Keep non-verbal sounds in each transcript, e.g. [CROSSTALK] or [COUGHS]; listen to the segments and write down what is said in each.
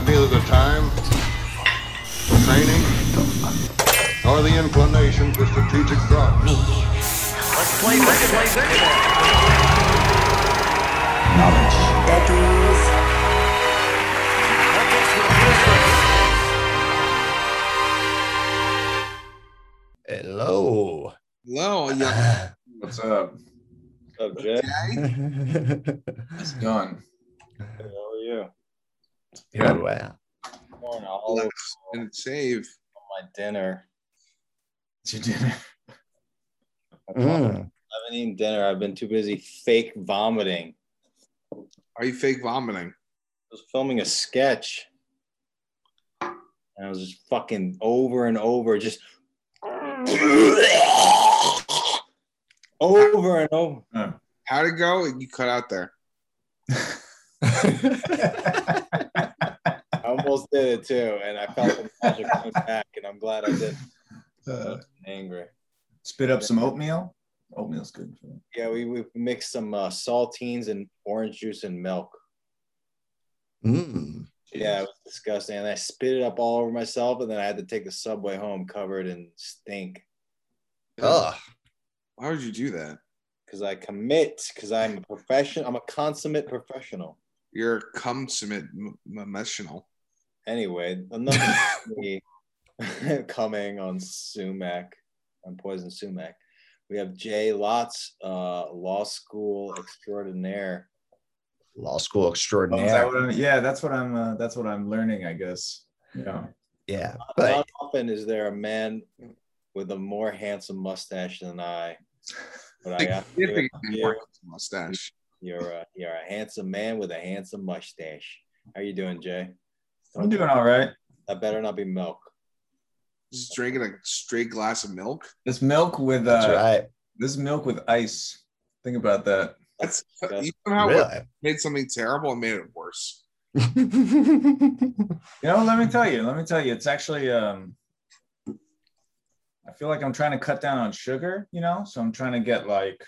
have neither the time, training, nor the inclination for strategic thought. Let's play this, play this. Knowledge. Becky's Hello. Hello, yeah. [LAUGHS] What's up? What's up, Jay? [LAUGHS] How's it going? How are you? Good way. Going all over and save. my dinner. What's your dinner? [LAUGHS] Mm. I haven't eaten dinner. I've been too busy fake vomiting. Are you fake vomiting? I was filming a sketch. And I was just fucking over and over, just [COUGHS] over and over. How'd it go? You cut out there. [LAUGHS] [LAUGHS] I almost did it too, and I felt the magic coming [LAUGHS] back, and I'm glad I did. Uh, Angry. spit up some oatmeal. Oatmeal's good. Yeah, we, we mixed some uh, saltines and orange juice and milk. Mm. Yeah, it was disgusting. And I spit it up all over myself, and then I had to take the subway home covered in stink Ugh. Why would you do that? because I commit, because I'm a professional, I'm a consummate professional. You're a consummate m- emotional. Anyway, another [LAUGHS] me [LAUGHS] coming on Sumac, on Poison Sumac. We have Jay Lots, uh, law school extraordinaire. Law school Oh, that extraordinaire. yeah, that's what I'm. Uh, that's what I'm learning, I guess. Yeah. Yeah. But Not often is there a man with a more handsome mustache than I. But I have to give it you. more mustache. You're a you're a handsome man with a handsome mustache. How you doing, Jay? I'm doing all right. That better not be milk. Just drinking a straight glass of milk. This milk with uh, right. this milk with ice. Think about that. That's disgusting. you somehow Really? made something terrible and made it worse. [LAUGHS] You know, let me tell you. Let me tell you. It's actually. Um, I feel like I'm trying to cut down on sugar. You know, so I'm trying to get like,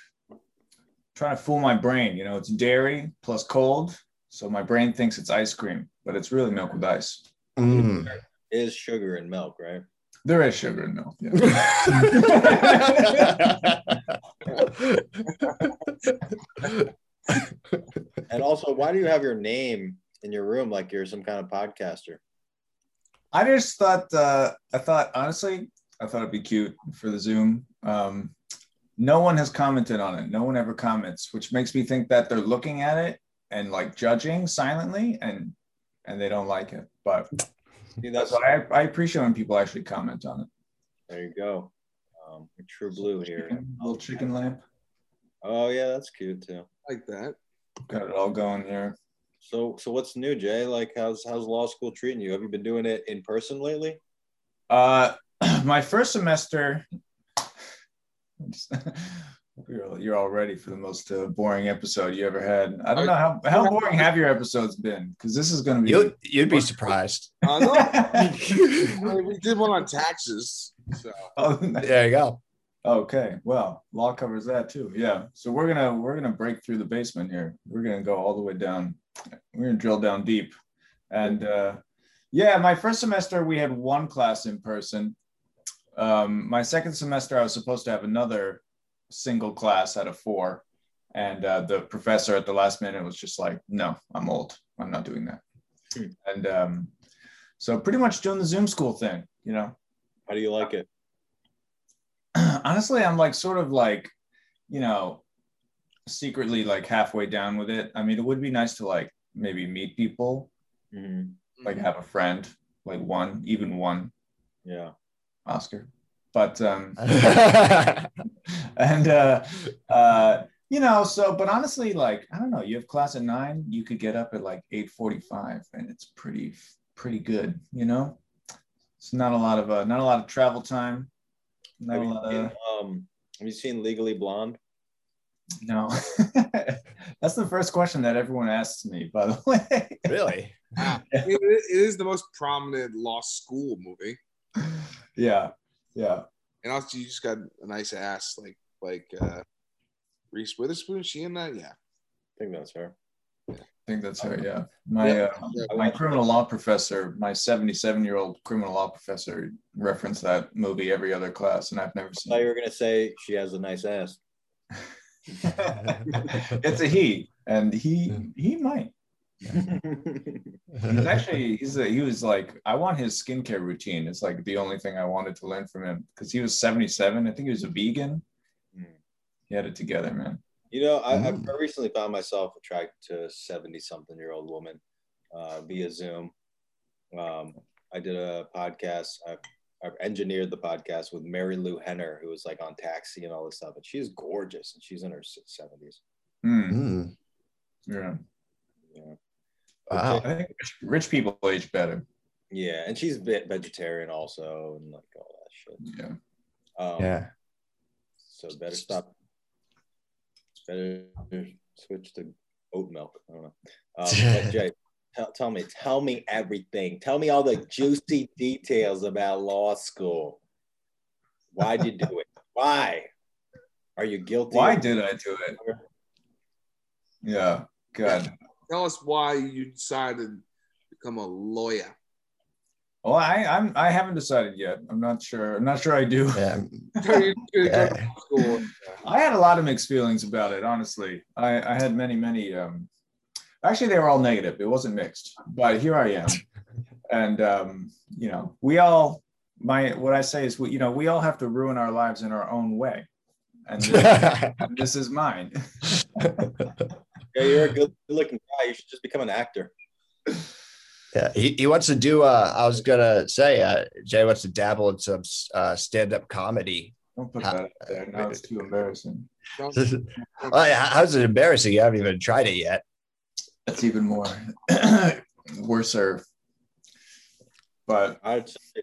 trying to fool my brain. You know, it's dairy plus cold, so my brain thinks it's ice cream, but it's really milk with ice. Mm. Is sugar in milk, right? There is sugar in milk. Yeah. And also, why do you have your name in your room like you're some kind of podcaster? I just thought. Uh, I thought honestly, I thought it'd be cute for the Zoom. Um, no one has commented on it. No one ever comments, which makes me think that they're looking at it and like judging silently, and and they don't like it. But [LAUGHS] See, that's so I, I appreciate when people actually comment on it. there you go. Um, true blue here. Chicken, little chicken lamp. Oh yeah, that's cute too. Like that. Got it all going here. So so what's new, Jay? Like how's how's law school treating you? Have you been doing it in person lately? Uh, [CLEARS THROAT] my first semester. [LAUGHS] [LAUGHS] You're, you're all ready for the most uh, boring episode you ever had. I don't know how, how boring have your episodes been because this is going to be. You'd, you'd be surprised. Uh, [LAUGHS] no, I mean, [LAUGHS] we did one on taxes. So Oh, [LAUGHS] There you go. okay, well, law covers that too. Yeah, so we're gonna we're gonna break through the basement here. We're gonna go all the way down. We're gonna drill down deep, and uh, yeah, my first semester we had one class in person. Um, my second semester I was supposed to have another single class out of four, and uh, the professor at the last minute was just like, "No, I'm old. I'm not doing that." Hmm. And um, so pretty much doing the Zoom school thing, you know. How do you like it? [CLEARS THROAT] honestly i'm like sort of like you know secretly like halfway down with it i mean it would be nice to like maybe meet people Mhm. like have a friend like one even one Yeah. oscar but um [LAUGHS] [LAUGHS] and uh uh you know so but honestly like i don't know you have class at nine you could get up at like 8.45 and it's pretty pretty good you know it's not a lot of uh not a lot of travel time not Have a you, lot seen, of um, have you seen Legally Blonde? No, [LAUGHS] that's the first question that everyone asks me. By the way, really? Ah, it, it is the most prominent law school movie, yeah, yeah. and also you just got a nice ass like like uh, Reese Witherspoon. Is she in that? Yeah. I think that's her. I think that's her. Yeah, my Yeah. uh, my criminal law professor, my 77 year old criminal law professor, referenced that movie every other class, and I've never I thought it. you were gonna say she has a nice ass. [LAUGHS] [LAUGHS] it's a he, and he he might. He's actually he's a, he was like I want his skincare routine. It's like the only thing I wanted to learn from him because he was 77. I think he was a vegan. Hmm. He had it together, man. You know, I, Mm. I recently found myself attracted to a 70 something year old woman uh, via Zoom. Um, I did a podcast. I, I engineered the podcast with Marilu Henner, who was like on Taxi and all this stuff. And she's gorgeous and she's in her 70s. Hmm. Mm, Yeah. Yeah. Wow. I think rich, rich people age better. Yeah. And she's ve- vegetarian also and like all that shit. Yeah. Um, Yeah. So better stop. Better switch to oat milk. I don't know. Um, [LAUGHS] but Jay, tell, tell me, tell me everything. Tell me all the juicy details about law school. Why'd you do it? Why? Are you guilty? Why did I do it? Yeah. God. Tell us why you decided to become a lawyer. Well, I I'm I haven't decided yet. I'm not sure. I'm not sure I do. Yeah. [LAUGHS] Tell you to go Yeah. to school. I had a lot of mixed feelings about it, honestly. I, I had many, many um actually they were all negative. It wasn't mixed, but here I am. [LAUGHS] And um, you know, we all my what I say is we, you know, we all have to ruin our lives in our own way. And this, [LAUGHS] this is mine. [LAUGHS] Yeah, you're a good looking guy. You should just become an actor. Yeah, he, he wants to do. Uh, I was gonna say, uh, Jay wants to dabble in some uh, stand-up comedy. Don't put that out there. Now it's too embarrassing. [LAUGHS] Well, yeah, how's it embarrassing? You haven't even tried it yet. That's even more [CLEARS THROAT] worser. But I'd say,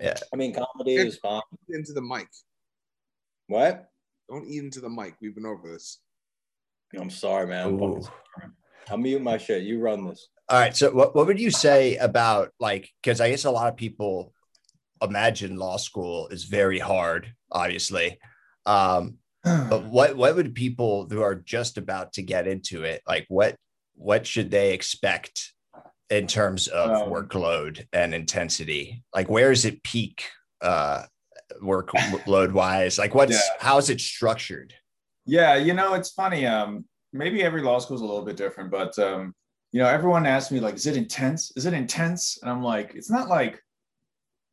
Yeah. I mean, comedy is fine. into the mic. What? Don't eat into the mic. We've been over this. I'm sorry, man. I'm Ooh. I'll mute my shit. You run this. All right. So, what, what would you say about like? Because I guess a lot of people imagine law school is very hard. Obviously, um, [SIGHS] but what what would people who are just about to get into it like? What what should they expect in terms of Um, workload and intensity? Like, where is it peak uh, workload wise? Like, what's Yeah. how is it structured? Yeah, you know, it's funny. Um, maybe every law school is a little bit different, but um, you know, everyone asks me like, "Is it intense? Is it intense?" And I'm like, "It's not like,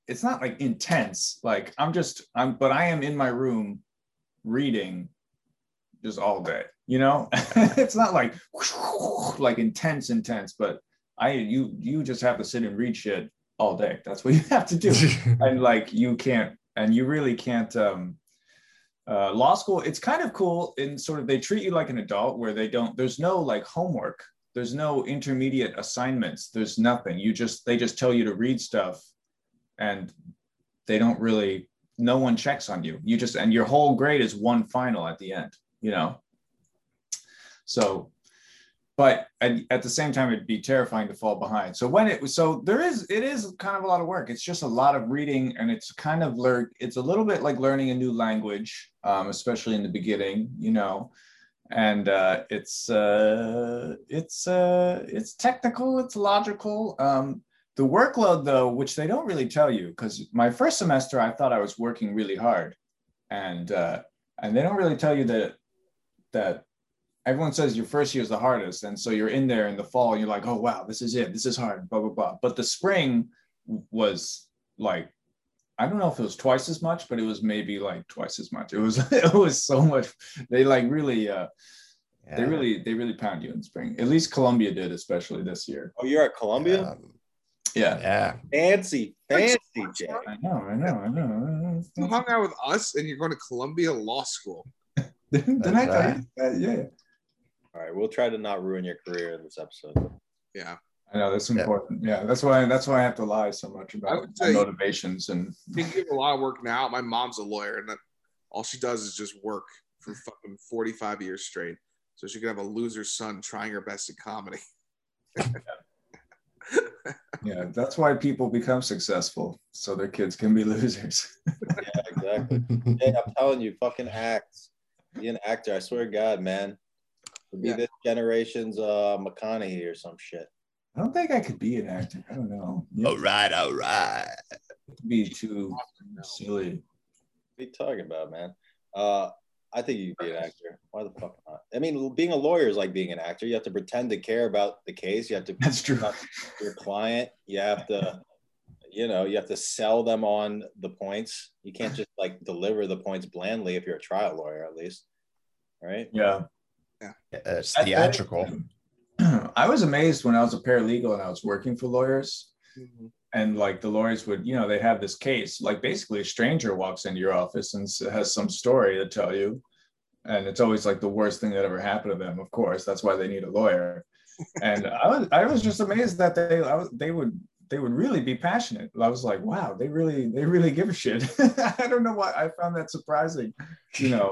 it's not like intense. Like I'm just, I'm, but I am in my room reading just all day. You know, [LAUGHS] it's not like [LAUGHS] like intense, intense, but I, you, you just have to sit and read shit all day. That's what you have to do [LAUGHS] and like you can't and you really can't um uh, law school it's kind of cool in sort of they treat you like an adult where they don't there's no like homework. There's no intermediate assignments. There's nothing. You just they just tell you to read stuff and they don't really no one checks on you. You just and your whole grade is one final at the end you know? So but at, at the same time it'd be terrifying to fall behind. So when it was so there is it is kind of a lot of work. It's just a lot of reading and it's kind of learn it's a little bit like learning a new language um, especially in the beginning you know? And uh, it's uh, it's uh, it's technical it's logical. Um, the workload though which they don't really tell you because my first semester i thought i was working really hard. And uh, and they don't really tell you that that everyone says your first year is the hardest and so you're in there in the fall and you're like oh wow this is it this is hard blah blah blah. But the spring was like i don't know if it was twice as much but it was maybe like twice as much. It was [LAUGHS] it was so much they like really uh they really they really pound you in spring. At least columbia did especially this year. Oh, you're at Columbia? Um, yeah. Yeah. Fancy, fancy, Jay. i know i know i know. You hung out with us and you're going to Columbia Law School. [LAUGHS] didn't i tell you yeah All right, we'll try to not ruin your career in this episode. Yeah. i know that's important yeah that's why that's why i have to lie so much about say- motivations and I think you have a lot of work now. My mom's a lawyer, and that, all she does is just work for fucking 45 years straight. So she could have a loser son trying her best at comedy. [LAUGHS] Yeah, that's why people become successful, so their kids can be losers. [LAUGHS] Yeah, exactly. hey, I'm telling you, fucking act. Be an actor. I swear to God, man. Could be Yeah. this generation's uh McConaughey or some shit. I don't think I could be an actor. I don't know. You All right, all right. could be too silly. What are you talking about, man? Uh, I think you could be an actor. Why the fuck not? I mean, being a lawyer is like being an actor. You have to pretend to care about the case. You have to That's true. your client. You have to, you know, you have to sell them on the points. You can't just like deliver the points blandly if you're a trial lawyer, at least, right? Yeah. It's theatrical. [CLEARS THROAT] I was amazed when I was a paralegal and I was working for lawyers. Mhm. and like the lawyers would you know they have this case like basically a stranger walks into your office and has some story to tell you. And it's always like the worst thing that ever happened to them of course. That's why they need a lawyer. And i was i was just amazed that they I was, they would they would really be passionate. I was like wow they really they really give a shit. [LAUGHS] I don't know why i found that surprising you know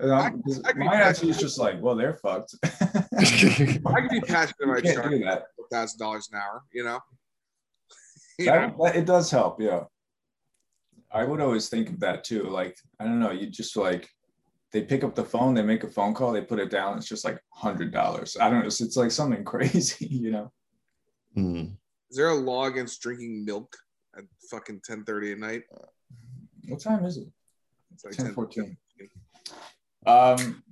And I'm- I can my attitude is just like well they're fucked [LAUGHS] I could be passionate you about can't charging do that thousand dollars an hour. You know. [LAUGHS] You that, that- it does help yeah i would always think of that too like i don't know you just like they pick up the phone they make a phone call they put it down it's just like hundred dollars i don't know it's, it's like something [LAUGHS] crazy you know Hmm. Is there a law against drinking milk at fucking ten thirty at night? what time is it It's like 10 10 14 um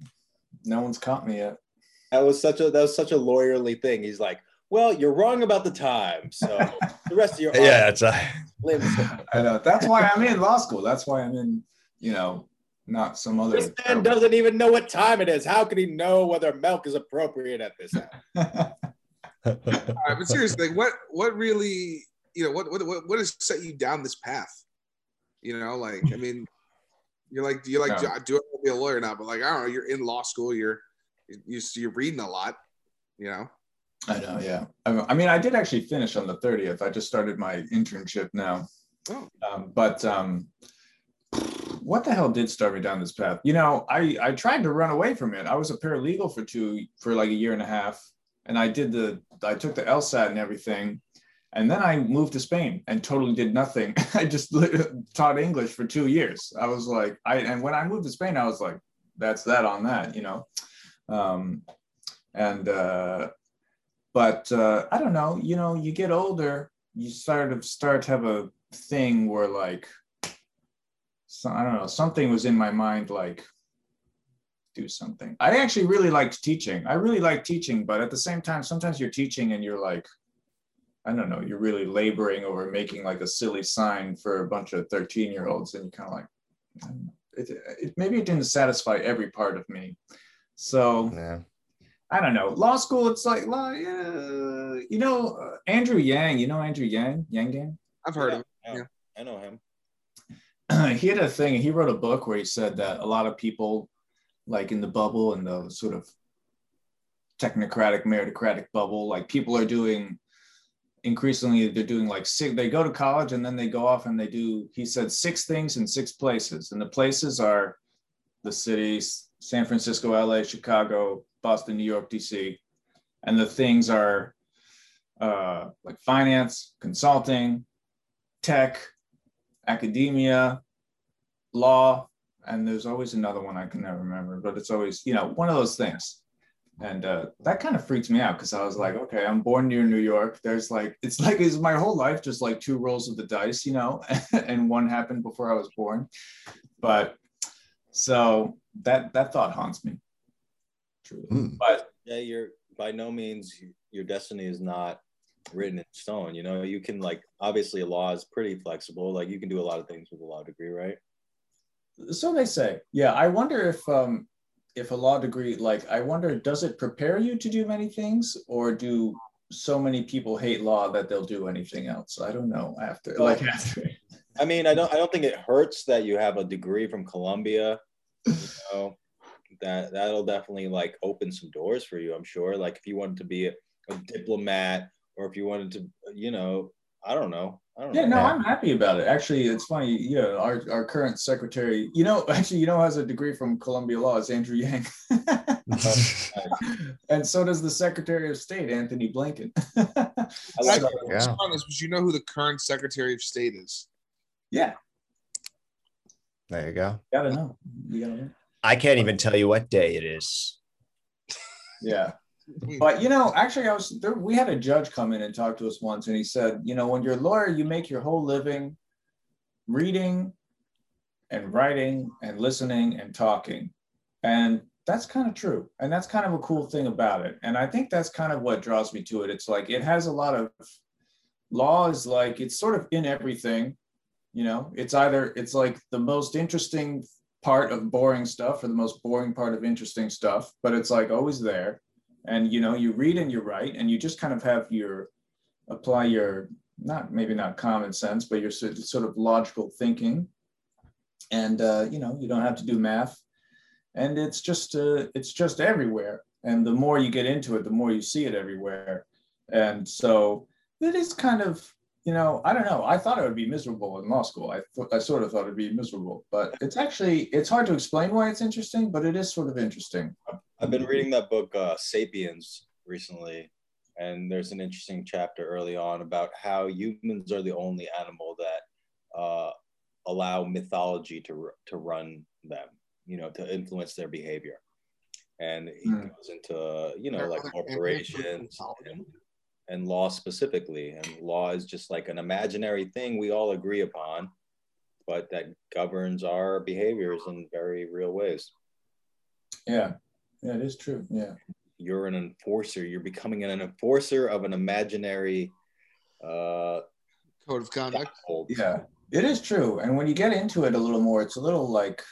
no one's caught me yet That was such a that was such a lawyerly thing. He's like, "Well, you're wrong about the time, so the rest of your [LAUGHS] Yeah, it's a limbs." i know that's why i'm in law school that's why i'm in you know not some other This man doesn't even know what time it is. How can he know whether milk is appropriate at this hour? [LAUGHS] All right, but seriously, like, what what really you know what what what what has set you down this path? You know, like I mean, you're like do you're like No. do I want to be a lawyer now? But like I don't know, you're in law school, you're you you're reading a lot. You know, I know, yeah. I, I mean, I did actually finish on the 30th. I just started my internship now. Oh. Um, but um, what the hell did start me down this path? You know, I I tried to run away from it. I was a paralegal for two for like a year and a half, and I did the I took the LSAT and everything, and then I moved to Spain and totally did nothing. [LAUGHS] I just [LAUGHS] taught English for two years. I was like, I and when I moved to Spain, I was like, that's that on that, you know. Um, and uh, but uh, I don't know. You know, you get older, you sort of start to have a thing where like, so, I don't know, something was in my mind like, do something. I actually really liked teaching. I really like teaching, but at the same time, sometimes you're teaching and you're like, I don't know, you're really laboring over making like a silly sign for a bunch of 13 year olds, and you're kind of like, I don't know. It, it, maybe it didn't satisfy every part of me. So yeah. I don't know. Law school, it's like, law, uh, you know, uh, Andrew Yang, you know Andrew Yang, Yang Gang? I've heard of it. Yeah, Yeah. I know him. [CLEARS THROAT] he had a thing, he wrote a book where he said that a lot of people, like in the bubble, in the sort of technocratic, meritocratic bubble, like people are doing increasingly, they're doing like six, they go to college and then they go off and they do, he said, six things in six places. And the places are the cities, San Francisco, LA, Chicago, Boston, New York, DC. And the things are uh, like finance, consulting, tech, academia, law, and there's always another one I can never remember, but it's always, you know, one of those things. And uh, that kind of freaks me out because I was like, okay, I'm born near New York. There's like, it's like, it's my whole life just like two rolls of the dice, you know, [LAUGHS] and one happened before I was born. But so that that thought haunts me. Truly. Hmm. But Yeah, you're by no means your destiny is not written in stone. You know, you can like obviously a law is pretty flexible. Like you can do a lot of things with a law degree, right? so they say yeah i wonder if um if a law degree like i wonder does it prepare you to do many things or do so many people hate law that they'll do anything else i don't know after like after [LAUGHS] I mean, I don't I don't think it hurts that you have a degree from Columbia. You know, that that'll definitely like open some doors for you, I'm sure. Like if you wanted to be a, a diplomat or if you wanted to, you know, I don't know. I don't yeah know. no i'm happy about it actually it's funny you know our, our current secretary you know [LAUGHS] actually you know has a degree from columbia law is andrew yang [LAUGHS] and so does the secretary of state antony blinken [LAUGHS] I like So- Yeah. be honest, but you know who the current Secretary of State is? yeah There you go. gotta know you gotta know I can't even tell you what day it is. Yeah. But you know, actually, I was there. We had a judge come in and talk to us once, and he said, you know, when you're a lawyer, you make your whole living reading and writing and listening and talking. And that's kind of true. And that's kind of a cool thing about it. And I think that's kind of what draws me to it. It's like it has a lot of law is like it's sort of in everything. You know, it's either it's like the most interesting part of boring stuff or the most boring part of interesting stuff, but it's like always there and you know you read and you write and you just kind of have your apply your not maybe not common sense but your sort of logical thinking. And uh, you know you don't have to do math. And it's just uh, it's just everywhere. And the more you get into it the more you see it everywhere. And so it is kind of you know i don't know i thought i would be miserable in law school i th- i sort of thought it'd be miserable but it's actually it's hard to explain why it's interesting but it is sort of interesting I've been reading that book, uh, Sapiens, recently, and there's an interesting chapter early on about how humans are the only animal that uh, allow mythology to to run them, you know, to influence their behavior. And he mm. goes into, you know, like corporations and, and law specifically. And law is just like an imaginary thing we all agree upon, but that governs our behaviors in very real ways. Yeah, yeah, it is true. Yeah. You're an enforcer. You're becoming an enforcer of an imaginary uh, code of conduct. Yeah, it is true. And when you get into it a little more, it's a little like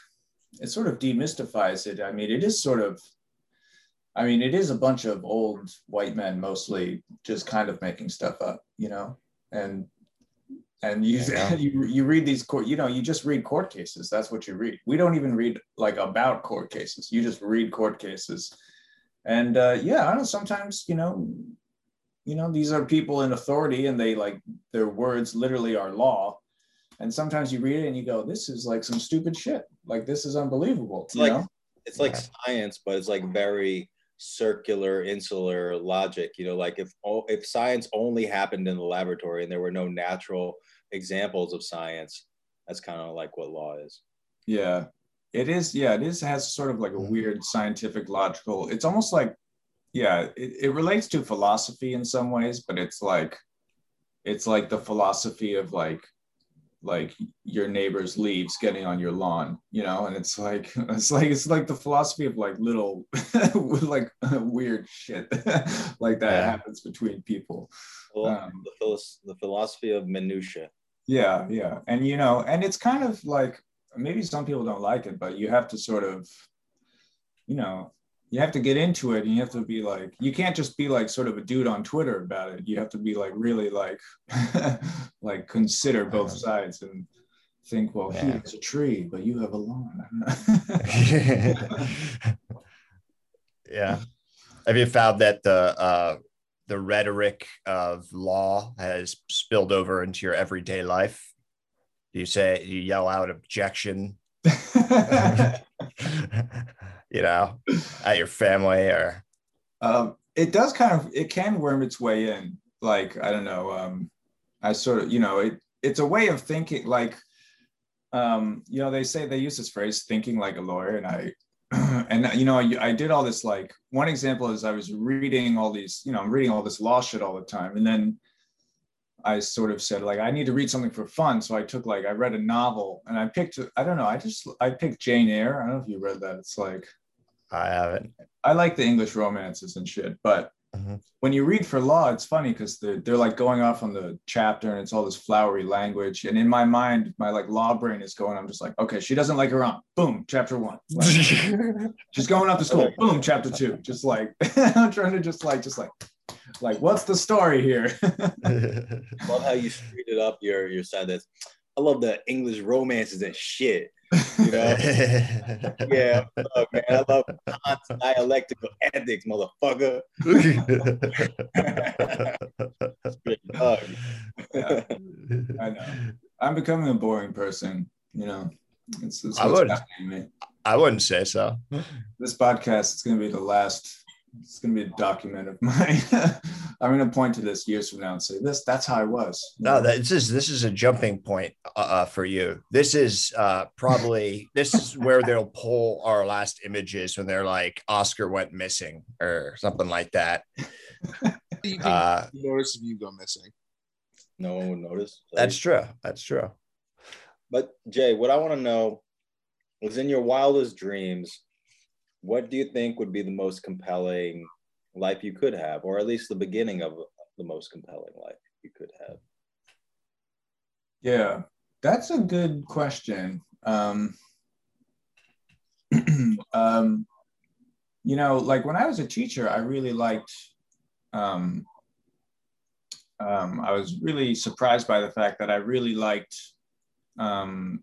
it sort of demystifies it. I mean, it is sort of I mean, it is a bunch of old white men mostly just kind of making stuff up, you know, and and you yeah. [LAUGHS] you you read these court you know you just read court cases. That's what you read. We don't even read like about court cases. You just read court cases. And uh, yeah i don't know sometimes you know you know these are people in authority and they like their words literally are law. And sometimes you read it and you go this is like some stupid shit. Like this is unbelievable it's like know? it's like yeah. science but it's like very circular insular logic you know like if all if science only happened in the laboratory and there were no natural examples of science that's kind of like what law is yeah it is yeah it is has sort of like a mm-hmm. weird scientific logical it's almost like yeah it, it relates to philosophy in some ways but it's like it's like the philosophy of like like your neighbor's leaves getting on your lawn you know? And it's like [LAUGHS] it's like it's like the philosophy of like little [LAUGHS] like [LAUGHS] weird shit like that yeah. happens between people. Well, um, the, the philosophy of minutia yeah yeah. And you know and it's kind of like maybe some people don't like it but you have to sort of you know you have to get into it and you have to be like you can't just be like sort of a dude on twitter about it. You have to be like really like [LAUGHS] like consider both sides and think well yeah. he has a tree but you have a lawn. [LAUGHS] Yeah. Have you found that the uh the rhetoric of law has spilled over into your everyday life? Do you say you yell out objection [LAUGHS] you know, at your family or? Um, it does kind of, it can worm its way in. Like, I don't know. Um, I sort of, you know, it, it's a way of thinking like, um, you know, they say they use this phrase thinking like a lawyer. And I, [CLEARS THROAT] and you know, I, I did all this, like one example is I was reading all these, you know, I'm reading all this law shit all the time. And then I sort of said like I need to read something for fun, so I took like I read a novel and I picked I don't know I just I picked Jane Eyre. I don't know if you read that. It's like I haven't. I like the English romances and shit, but mm-hmm. when you read for law, it's funny because they're they're like going off on the chapter and it's all this flowery language. And in my mind, my like law brain is going. I'm just like, okay, she doesn't like her aunt. Boom, chapter one. Like, [LAUGHS] she's going off to school. Boom, chapter two. [LAUGHS] Just like [LAUGHS] I'm trying to just like just like like what's the story here? love how you treated up your your sentence. I love the English romances and shit. You know? [LAUGHS] yeah, look, man, I love dialectical ethics, motherfucker. yeah, [LAUGHS] I know. I'm becoming a boring person. You know, it's, it's I would. I wouldn't say so. This podcast is going to be the last It's gonna be a document of my. [LAUGHS] I'm gonna point to this years from now and say this. That's how I was. No, this is this is a jumping point uh, uh, for you. This is uh, probably this is where they'll pull our last images when they're like Oscar went missing or something like that. [LAUGHS] You Uh, notice if you go missing. No one would notice. that's true. That's true. But Jay, what I want to know is in your wildest dreams, what do you think would be the most compelling life you could have, or at least the beginning of the most compelling life you could have? Yeah, that's a good question. Um, [CLEARS THROAT] um, you know, like when I was a teacher, I really liked. Um, um, I was really surprised by the fact that I really liked um,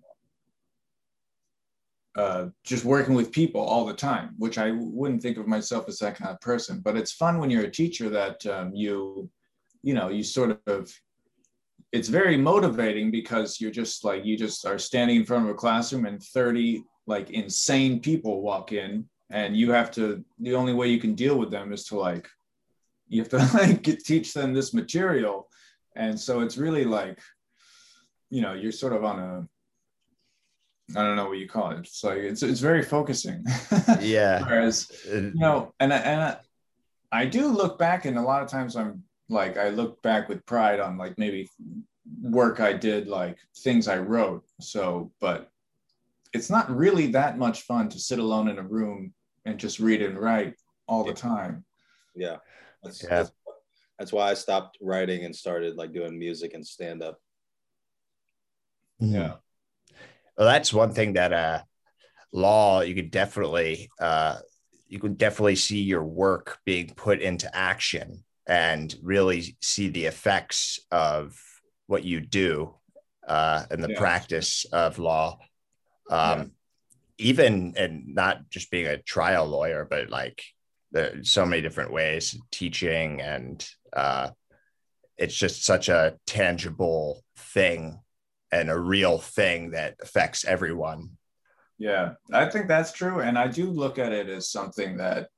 uh, just working with people all the time, which I wouldn't think of myself as that kind of person. But it's fun when you're a teacher that um, you, you know, you sort of it's very motivating because you're just like you just are standing in front of a classroom and 30 like insane people walk in and you have to the only way you can deal with them is to like you have to [LAUGHS] like teach them this material and so it's really like you know you're sort of on a i don't know what you call it it's like it's, it's very focusing [LAUGHS] Yeah. whereas Uh, you know and I, and I, I do look back and a lot of times i'm like i look back with pride on like maybe work i did like things i wrote so but it's not really that much fun to sit alone in a room and just read and write all the time Yeah. That's, Yeah. That's, that's why I stopped writing and started like doing music and stand up. yeah Well, that's one thing that uh, law you could definitely uh, you could definitely see your work being put into action and really see the effects of what you do uh, and the Yeah. practice of law. Um, Even and not just being a trial lawyer, but like so many different ways teaching and uh, it's just such a tangible thing and a real thing that affects everyone. Yeah, I think that's true. And I do look at it as something that,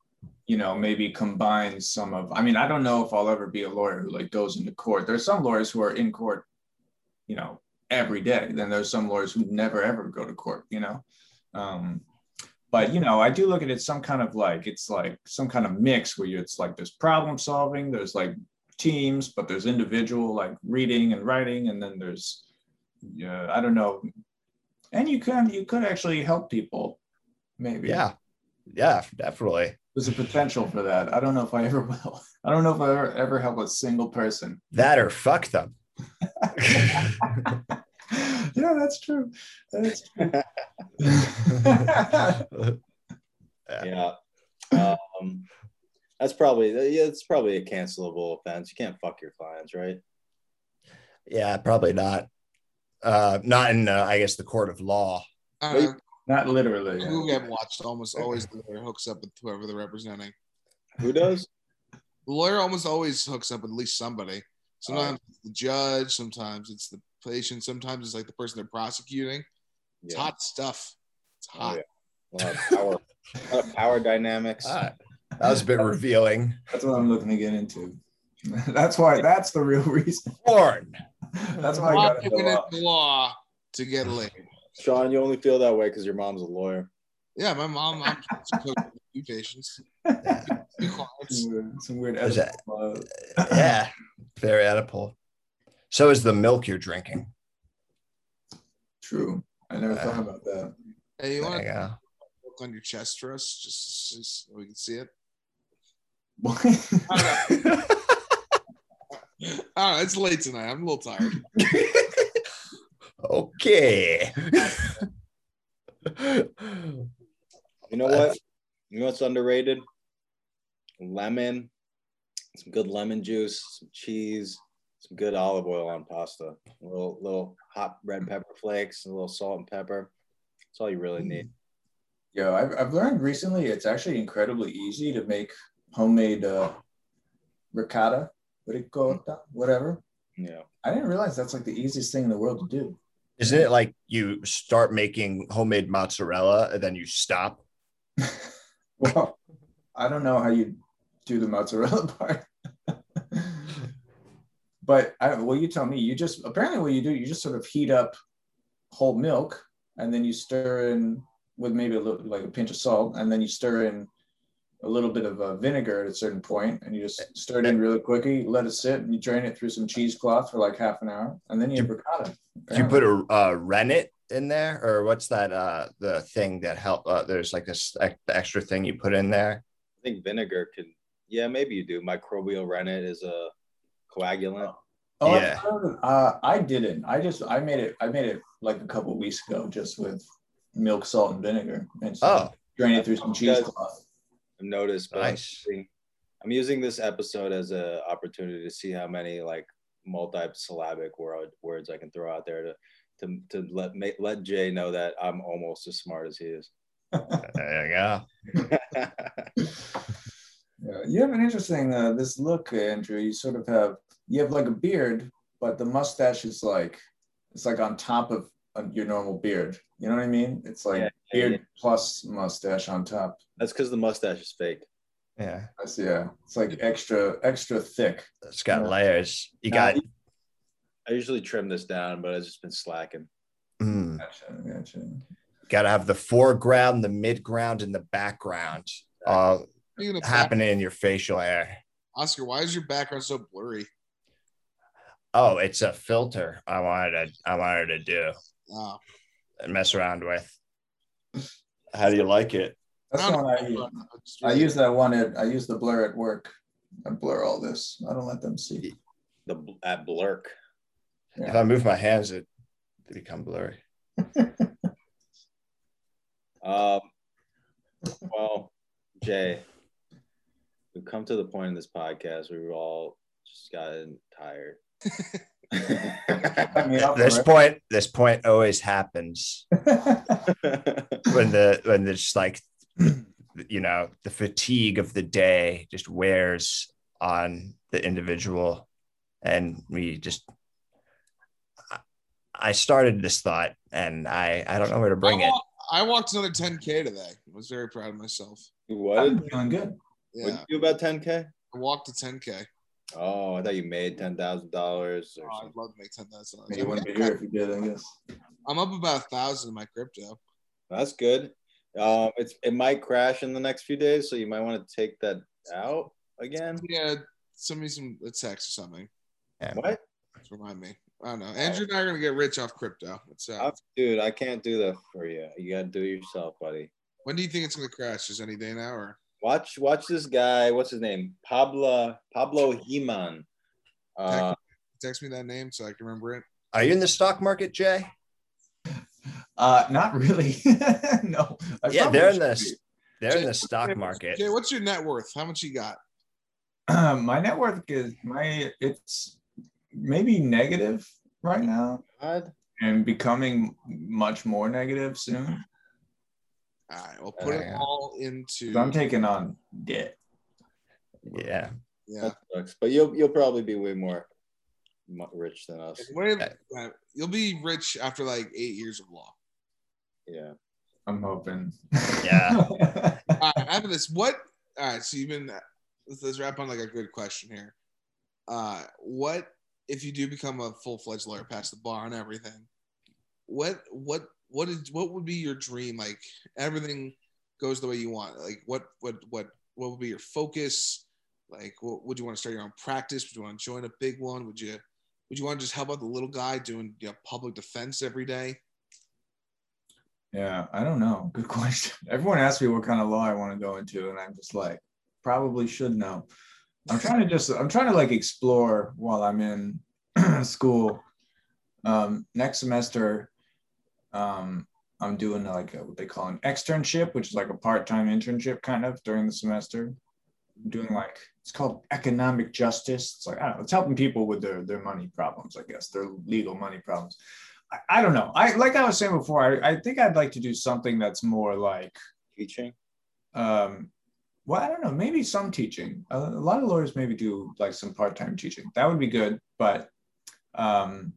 you know, maybe combines some of, I mean, I don't know if I'll ever be a lawyer who like goes into court. There's some lawyers who are in court, you know, every day. Then there's some lawyers who never ever go to court, you know. Um, but you know, I do look at it some kind of like it's like some kind of mix where it's like there's problem solving, there's like teams, but there's individual like reading and writing, and then there's yeah, I don't know. And you can you could actually help people, maybe. Yeah. Yeah, definitely. There's a potential for that. I don't know if I ever will. [LAUGHS] I don't know if I ever, ever help a single person. That or fuck them. [LAUGHS] yeah, that's true. That's true. [LAUGHS] Yeah. Um, that's probably yeah, it's probably a cancelable offense. You can't fuck your clients, right? yeah, probably not. Uh, not in, uh, I guess, the court of law. Uh, Not literally. Who movie I've watched almost always the lawyer hooks up with whoever they're representing. Who does? The lawyer almost always hooks up with at least somebody. Sometimes it's the judge, sometimes it's the patient, sometimes it's like the person they're prosecuting. It's Yeah. hot stuff. It's Oh, hot. yeah. A lot of power, a lot of power dynamics. That was a bit revealing. That's what I'm looking to get into. [LAUGHS] That's why. That's the real reason. Porn. [LAUGHS] That's why I Not got doing into it law. in law to get [LAUGHS] laid. Sean, you only feel that way because your mom's a lawyer. Yeah, my mom, I'm supposed to few patients, Yeah. [LAUGHS] few. Some weird, some weird Is that- uh, [CLEARS THROAT] yeah, very edible. So is the milk you're drinking. True. I never thought about that. Hey, you want There you to go. look on your chest for us, just, just so we can see it? I don't. It's late tonight. I'm a little tired. okay. You know what? You know what's underrated? Lemon, some good lemon juice, some cheese, some good olive oil on pasta, a little little hot red pepper flakes, a little salt and pepper. That's all you really need. Yeah, I've, I've learned recently it's actually incredibly easy to make homemade uh, ricotta, ricotta, whatever. Yeah. I didn't realize that's like the easiest thing in the world to do. Isn't it like you start making homemade mozzarella and then you stop? [LAUGHS] Well, I don't know how you do the mozzarella [LAUGHS] part. but I, well, you tell me. You just apparently what you do, you just sort of heat up whole milk, and then you stir in with maybe a little like a pinch of salt, and then you stir in a little bit of uh, vinegar at a certain point, and you just stir it in really quickly, let it sit, and you drain it through some cheesecloth for like half an hour, and then you have ricotta. Do you put a uh, rennet in there, or what's that? Uh, the thing that help? Uh, there's like this ex- extra thing you put in there. I think vinegar can. Yeah, maybe you do. Microbial rennet is a coagulant. Oh, I've Yeah. uh, I didn't. I just I made it. I made it like a couple weeks ago, just with milk, salt, and vinegar, and so Oh, drain it through some cheesecloth. I've noticed, but I'm Nice. using- I'm using this episode as an opportunity to see how many like multi-syllabic word, words I can throw out there to to, to let make, let Jay know that I'm almost as smart as he is. there you go. [LAUGHS] Yeah, you have an interesting uh, this look, Andrew. You sort of have you have like a beard, but the mustache is like it's like on top of uh, your normal beard. You know what I mean? It's like Yeah, yeah, beard yeah. plus mustache on top. That's because the mustache is fake. Yeah, That's yeah. It's like extra extra thick. it's got Yeah. layers. You got. I usually trim this down, but I've just been slacking. Mm, Gotcha, gotcha. got to have the foreground, the midground, and the background all Speaking of happening in your facial hair. Oscar, why is your background so blurry? Oh, it's a filter. I wanted to. I wanted to do Oh, and mess around with. How do you like it? That's I the don't one I use. I use that one at I use the blur at work. I blur all this. I don't let them see. The at Blurk. If I move my hands, it they become blurry. [LAUGHS] Um, well, Jay, we've come to the point in this podcast where we've all just gotten tired. [LAUGHS] Cut me off This already. point, this point always happens [LAUGHS] when the when there's like, you know, the fatigue of the day just wears on the individual, and we just. I- I started this thought, and I I don't know where to bring I, it. walked, I walked another 10K today. I was very proud of myself. what? I'm feeling good. Yeah, What you do about 10K? I walked a 10K. Oh, I thought you made ten thousand dollars Oh, I'd love to make 10,000. You wouldn't be here if you did, I guess. I'm up about a thousand in my crypto. That's good. Um, it's it might crash in the next few days, so you might want to take that out again. Yeah, send me some a text or something. Yeah. What? Just remind me. I don't know. Andrew and I are gonna get rich off crypto. What's I- up? dude, I can't do that for you. You gotta do it yourself, buddy. When do you think it's gonna crash? Is any day now or? Watch watch this guy. What's his name? Pablo Pablo Heman. Uh, Text me that name so I can remember it. Are you in the stock market, Jay? Uh, not really. [LAUGHS] no. I Yeah, they're in should the they're in the stock market. Jay, what's your net worth? How much you got? be. my net worth is my it's maybe negative right now God. and becoming much more negative soon. All right, well, put it all into. I'm taking on debt. Yeah. Yeah. Sucks. But you'll you'll probably be way more rich than us. Wait, uh, you'll be rich after like eight years of law. Yeah. I'm hoping. Yeah. [LAUGHS] All right, after this, what? All right, so you've been. Let's, let's wrap on like a good question here. Uh, what if you do become a full fledged lawyer, pass the bar and everything? What what what is what would be your dream? Like everything goes the way you want. Like what what what what would be your focus? Like what, would you want to start your own practice? Would you want to join a big one? Would you would you want to just help out the little guy doing you know, public defense every day? Yeah, I don't know. Good question. [LAUGHS] Everyone asks me what kind of law I want to go into, and I'm just like, probably should know. I'm [LAUGHS] trying to just, I'm trying to like explore while I'm in [CLEARS THROAT] school. Um, next semester, um, I'm doing like a, what they call an externship, which is like a part-time internship kind of during the semester. I'm doing like it's called economic justice. It's like I don't know, it's helping people with their their money problems, I guess, their legal money problems. I, I don't know. I like I was saying before. I, I think I'd like to do something that's more like, Teaching. um, well, I don't know. Maybe some teaching. A, a lot of lawyers maybe do like some part-time teaching. That would be good. But um,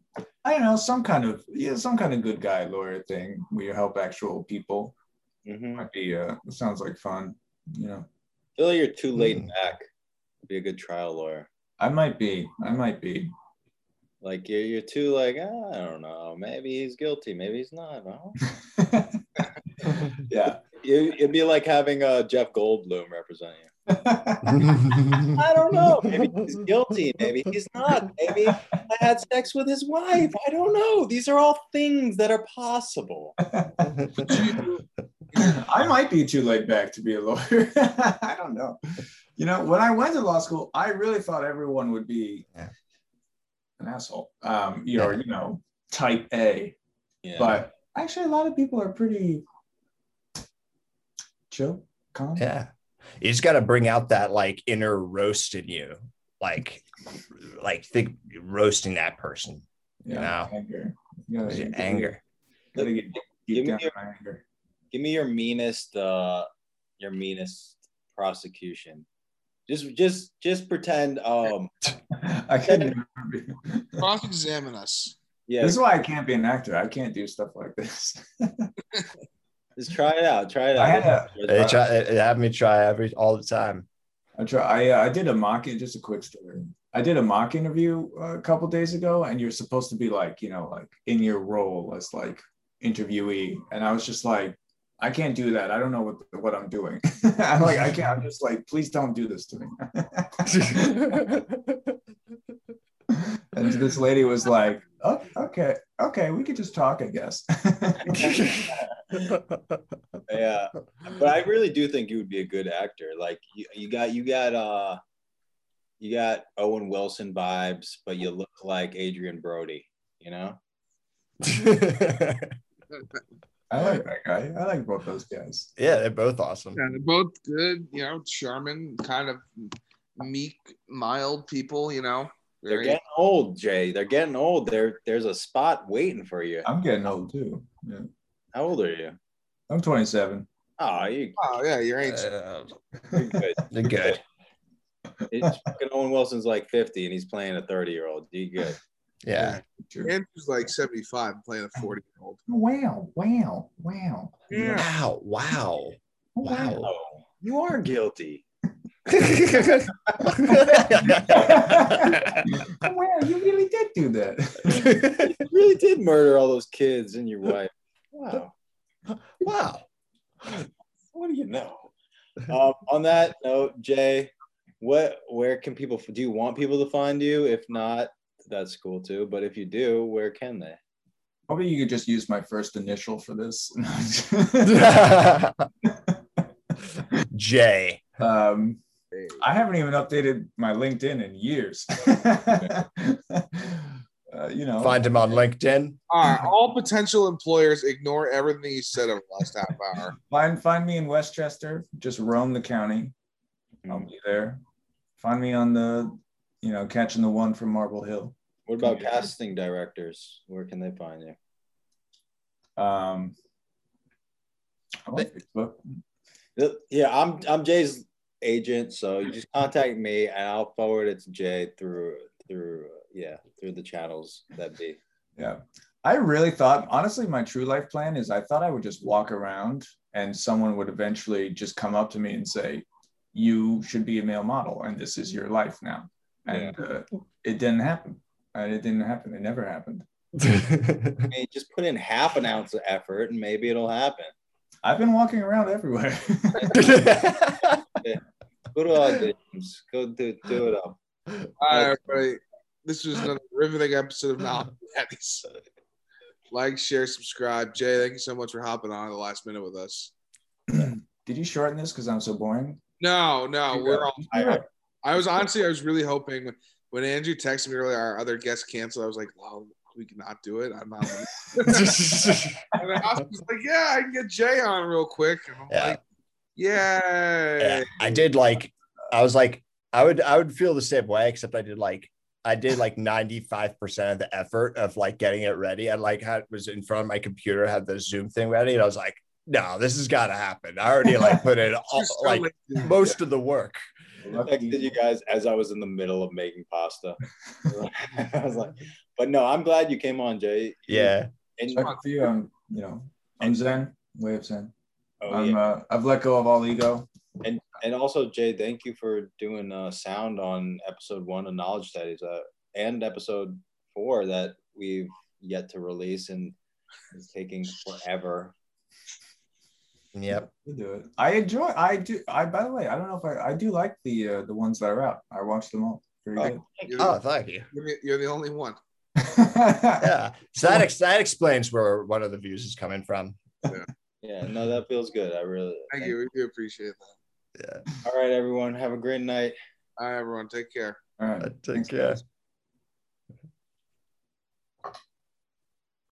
I don't know. Some kind of yeah, some kind of good guy lawyer thing where you help actual people Mm-hmm. might be. Uh, sounds like fun. You know. feel like you're too laid Hmm. back. be a good trial lawyer. I might be. I might be. Like you're, you're too like ah, I don't know. Maybe he's guilty. Maybe he's not. [LAUGHS] Yeah. [LAUGHS] you, it'd be like having uh, Jeff Goldblum represent you. I don't know. Maybe he's guilty. Maybe he's not. Maybe I had sex with his wife. I don't know. These are all things that are possible. I might be too laid back to be a lawyer. [LAUGHS] I don't know. You know, when I went to law school, I really thought everyone would be Yeah. an asshole. Um, you know, you know, type A. Yeah. But actually, a lot of people are pretty chill, calm. Yeah. You just got to bring out that like inner roast in you. Like, like think roasting that person. Yeah, Wow. anger. You gotta, you anger. gotta get Give me your- anger. Give me your meanest, uh, your meanest prosecution. Just, just, just pretend. Um, [LAUGHS] I can't. Cross examine us. yeah, This is why I can't be an actor. I can't do stuff like this. [LAUGHS] just try it out. Try it I had out. They try, they have me try every all the time. I try. I uh, I did a mock. Just a quick story. I did a mock interview uh, a couple days ago, and you're supposed to be like, you know, like in your role as like interviewee, and I was just like, I can't do that. I don't know what what I'm doing. [LAUGHS] I'm like, I can't. I'm just like, please don't do this to me. [LAUGHS] [LAUGHS] and this lady was like, oh, okay, okay, we could just talk, I guess. [LAUGHS] yeah but i really do think you would be a good actor like you, you got you got uh you got owen wilson vibes but you look like adrien brody you know [LAUGHS] I like that guy. I like both those guys. yeah, they're both awesome. Yeah, they're both good, you know, charming, kind of meek, mild people, you know. They're getting old jay they're getting old there there's a spot waiting for you I'm getting old too. Yeah. how old are you I'm 27. oh you, oh yeah, you're ancient. Uh, you're good [LAUGHS] they're good. it's fucking owen wilson's like 50 and he's playing a 30 year old you good Yeah. True. Andrew's like 75 playing a 40 year old. Wow, wow, wow. Yeah. Wow. Wow. Wow. oh you are guilty wow, you really did do that. you really did murder all those kids and your wife wow wow. what do you know? um, on that note, Jay, what where can people do you want people to find you? If not, that's cool too. But if you do, where can they? Probably you could just use my first initial for this. [LAUGHS] Jay. um, I haven't even updated my LinkedIn in years. [LAUGHS] uh, you know, Find him on LinkedIn. All right, all potential employers ignore everything he said over the last half hour. [LAUGHS] find find me in Westchester. Just roam the county. I'll Hmm. be there. Find me on the, you know, catching the one from Marble Hill. What about casting directors? Where can they find you? Um, I'm on Facebook. Yeah, I'm I'm Jay's agent, so you just contact me and I'll forward it to Jay through through uh, yeah through the channels that be. Yeah. I really thought, honestly, my true life plan is I thought I would just walk around and someone would eventually just come up to me and say, You should be a male model and this is your life now. And uh, it didn't happen. It didn't happen. It never happened. [LAUGHS] I mean, just put in half an ounce of effort and maybe it'll happen. I've been walking around everywhere. [LAUGHS] [LAUGHS] Go to auditions. Go do do it up. All right, everybody. This was another riveting episode of Knowledge [LAUGHS] Daddies. Like, share, subscribe. Jay, thank you so much for hopping on at the last minute with us. [CLEARS THROAT] Did you shorten this because I'm so boring? No, no, we're all. You're. I was honestly, I was really hoping when, when Andrew texted me earlier, our other guest canceled. I was like, well, we cannot do it. I'm not. [LAUGHS] and then I was like, yeah, I can get Jay on real quick. And I'm Yeah. like, yay. Yeah, I did like I was like I would I would feel the same way except I did like I did like 95% of the effort of like getting it ready. I like had was in front of my computer, had the Zoom thing ready, and I was like, no, this has got to happen. I already like put in [LAUGHS] all, like lazy. most of the work. I texted you guys as I was in the middle of making pasta. [LAUGHS] I was like, but no, I'm glad you came on, Jay. Yeah. And Lucky for you, I'm, you know, I'm Zen, way of Zen. Oh, I'm, yeah. uh, I've let go of all ego. and and also Jay, thank you for doing uh, sound on episode one of Knowledge Studies uh, and episode four that we've yet to release and it's taking forever. Yep. We'll do it. I enjoy. I do. I by the way, I don't know if I. I do like the uh, the ones that are out. I watched them all. Very Oh. good. You're, Oh, thank you. you're the, you're the only one. Yeah. So that, ex- that explains where one of the views is coming from. Yeah, no, that feels good. I really. [LAUGHS] Thank you. We do appreciate that. Yeah. All right, everyone. Have a great night. All right, everyone. Take care. All right. Take Thanks, care. guys.